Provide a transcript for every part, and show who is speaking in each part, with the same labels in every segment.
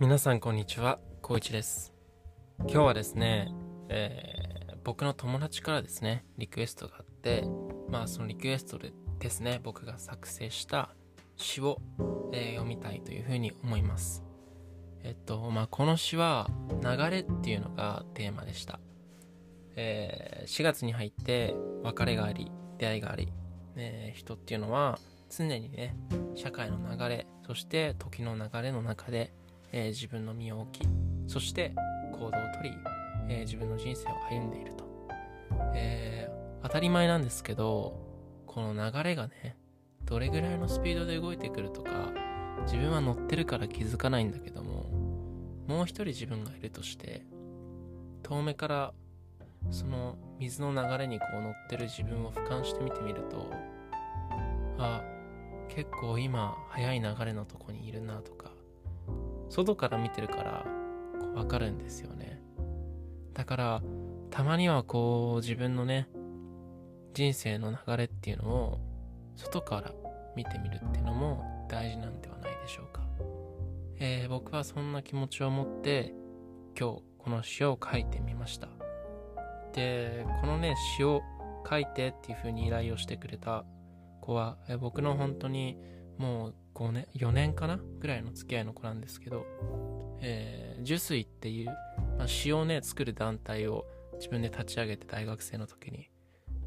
Speaker 1: 皆さんこんにちは、こういちです。今日はですね、えー僕の友達からですね、リクエストがあって、まあそのリクエストでですね、僕が作成した詩を、えー読みたいというふうに思います。えっと、まあこの詩は流れっていうのがテーマでした。えー4月に入って別れがあり、出会いがあり、え人っていうのは常にね、社会の流れ、そして時の流れの中で、えー自分の身を置きそして行動をとり、えー自分の人生を歩んでいると、えー当たり前なんですけどこの流れがねどれぐらいのスピードで動いてくるとか自分は乗ってるから気づかないんだけどももう一人自分がいるとして遠目からその水の流れにこう乗ってる自分を俯瞰して見てみるとあ結構今速い流れのとこにいるなとか外から見てるからこう分かるんですよね。だからたまにはこう自分のね人生の流れっていうのを外から見てみるっていうのも大事なんではないでしょうか、えー僕はそんな気持ちを持って今日この詩を書いてみました。でこのね詩を書いてっていう風に依頼をしてくれた子は、えー僕の本当にもう5年4年かな？ぐらいの付き合いの子なんですけど、えー、受水っていう、まあ、詩をね作る団体を自分で立ち上げて大学生の時に。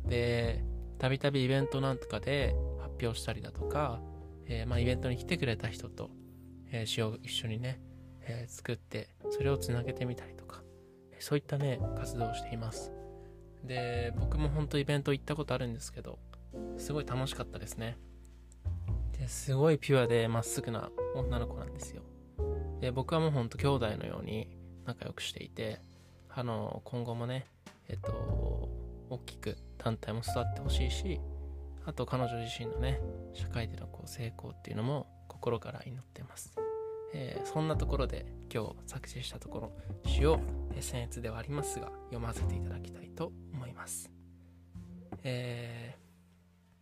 Speaker 1: でたびたびイベントなんとかで発表したりだとか、えーまあ、イベントに来てくれた人と、えー詩を一緒にね、えー作ってそれをつなげてみたりとかそういったね活動をしています。で僕も本当イベント行ったことあるんですけどすごい楽しかったですね。ですごいピュアでまっすぐな女の子なんですよ。で僕はもうほんと兄弟のように仲良くしていてあの今後もねえっと大きく団体も育ってほしいしあと彼女自身のね社会でのこう成功っていうのも心から祈ってます、えーそんなところで今日作成したところ詩をえ僭越ではありますが読ませていただきたいと思います。えー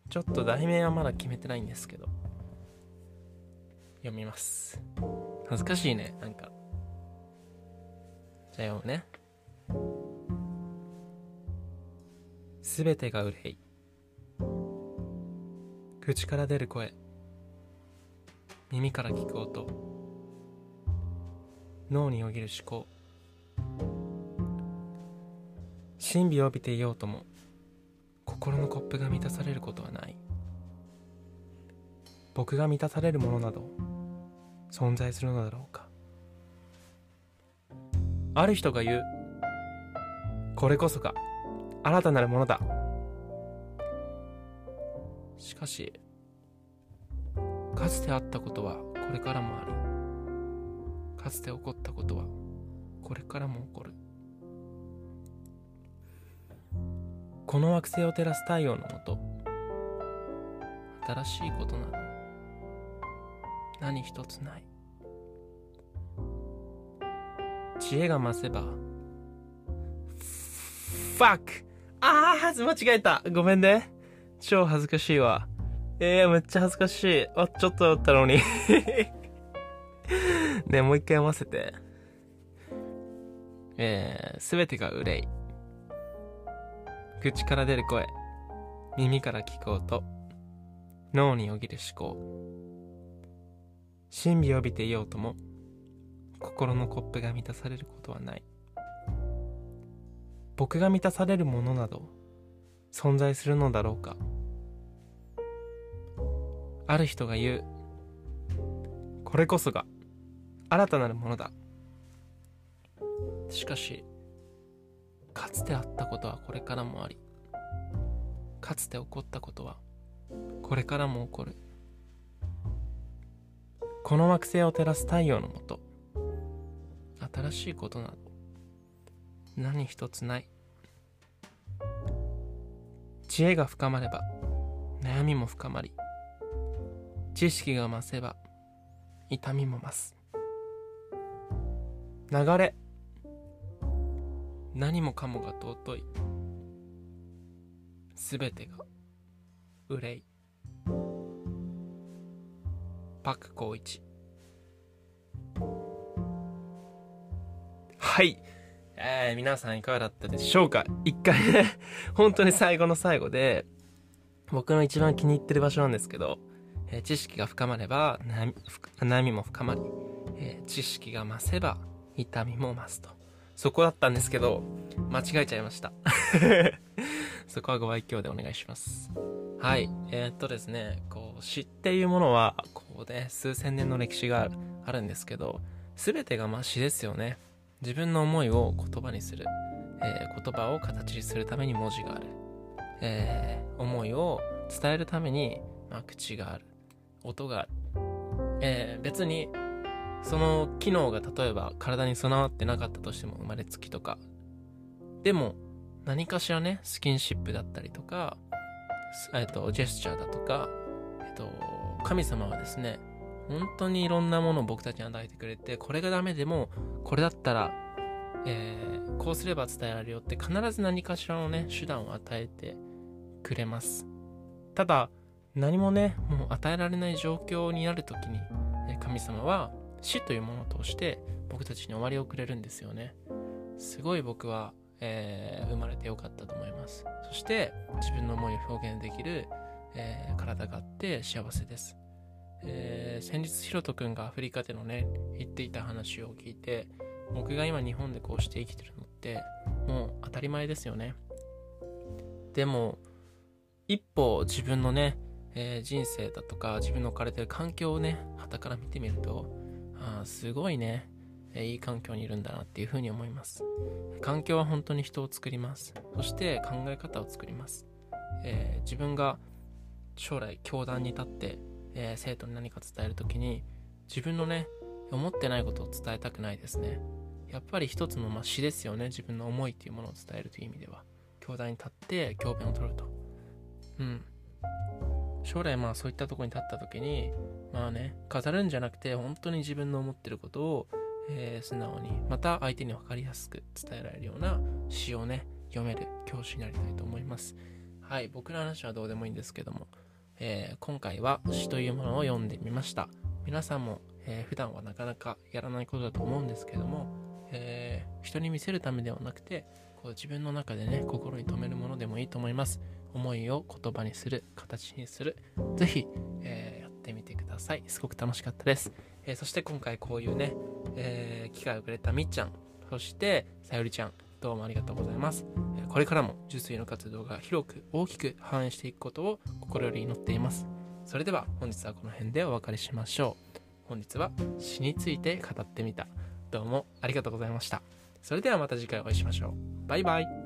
Speaker 1: ちょっと題名はまだ決めてないんですけど読みます。恥ずかしいねなんか。じゃあ読むね。すべてが憂い。口から出る声。耳から聞く音。脳によぎる思考。神秘を帯びていようとも。心のコップが満たされることはない。僕が満たされるものなど。存在するのだろうか。ある人が言う。これこそが新たなるものだ。しかしかつてあったことはこれからもありかつて起こったことはこれからも起こる。この惑星を照らす太陽のもと新しいことなど何一つない。知恵が増せば。ファックあー間違えた。ごめんね。超恥ずかしいわ。えー、めっちゃ恥ずかしい。あちょっとだったのに。ねもう一回読ませて。えー、すべてが憂い。口から出る声。耳から聞く音脳によぎる思考。神秘を帯びていようとも心のコップが満たされることはない。僕が満たされるものなど存在するのだろうか。ある人が言うこれこそが新たなるものだ。しかしかつてあったことはこれからもありかつて起こったことはこれからも起こる。この惑星を照らす太陽のもと。新しいことなど何一つない。知恵が深まれば悩みも深まり知識が増せば痛みも増す。流れ何もかもが尊い。すべてが憂い。パク光一はい。えー、皆さんいかがだったでしょうか？一回ね、本当に最後の最後で、僕の一番気に入ってる場所なんですけど、えー知識が深まれば悩みも深まり、えー知識が増せば痛みも増すと。そこだったんですけど、間違えちゃいました。そこはご愛嬌でお願いします。はい。えーっとですね、こう、詩っていうものは、こうね、数千年の歴史があるんですけど、すべてがまあ詩ですよね。自分の思いを言葉にする。えー言葉を形にするために文字がある。えー思いを伝えるために、まあ、口がある。音がある。えー別に、その機能が例えば体に備わってなかったとしても生まれつきとか。でも、何かしらね、スキンシップだったりとか、えっと、ジェスチャーだとか、えっと、神様はですね、本当にいろんなものを僕たちに与えてくれて、これがダメでも、これだったら、えーこうすれば伝えられるよって必ず何かしらのね、手段を与えてくれます。ただ、何もね、もう与えられない状況になるときに、神様は死というものを通して僕たちに終わりをくれるんですよね。すごい僕は、えー生まれてよかったと思います。そして、自分の思いを表現できる、えー体があって幸せです。えー先日ヒロト君がアフリカでのね言っていた話を聞いて僕が今日本でこうして生きてるのってもう当たり前ですよね。でも一歩自分のね、えー人生だとか自分の置かれてる環境をね傍から見てみるとあすごいね、えいい環境にいるんだなっていうふうに思います。環境は本当に人を作ります。そして考え方を作ります、え自分が将来教壇に立ってえー生徒に何か伝えるときに自分のね思ってないことを伝えたくないですね。やっぱり一つのまあ詩ですよね。自分の思いっていうものを伝えるという意味では。教壇に立って教鞭を取ると。うん。将来まあそういったところに立った時にまあね飾るんじゃなくて本当に自分の思ってることを、えー素直にまた相手に分かりやすく伝えられるような詩をね読める教師になりたいと思います。はい僕の話はどうでもいいんですけども。えー今回は詩というものを読んでみました。皆さんも、えー普段はなかなかやらないことだと思うんですけども、えー人に見せるためではなくてこう自分の中でね心に留めるものでもいいと思います。思いを言葉にする形にする。ぜひ、えーやってみてください。すごく楽しかったです、えーそして今回こういうね、えー機会をくれたみっちゃんそしてさゆりちゃんどうもありがとうございます。えこれからも受水の活動が広く大きく反映していくことを心より祈っています。それでは本日はこの辺でお別れしましょう。本日は詩について語ってみた。どうもありがとうございました。それではまた次回お会いしましょう。バイバイ。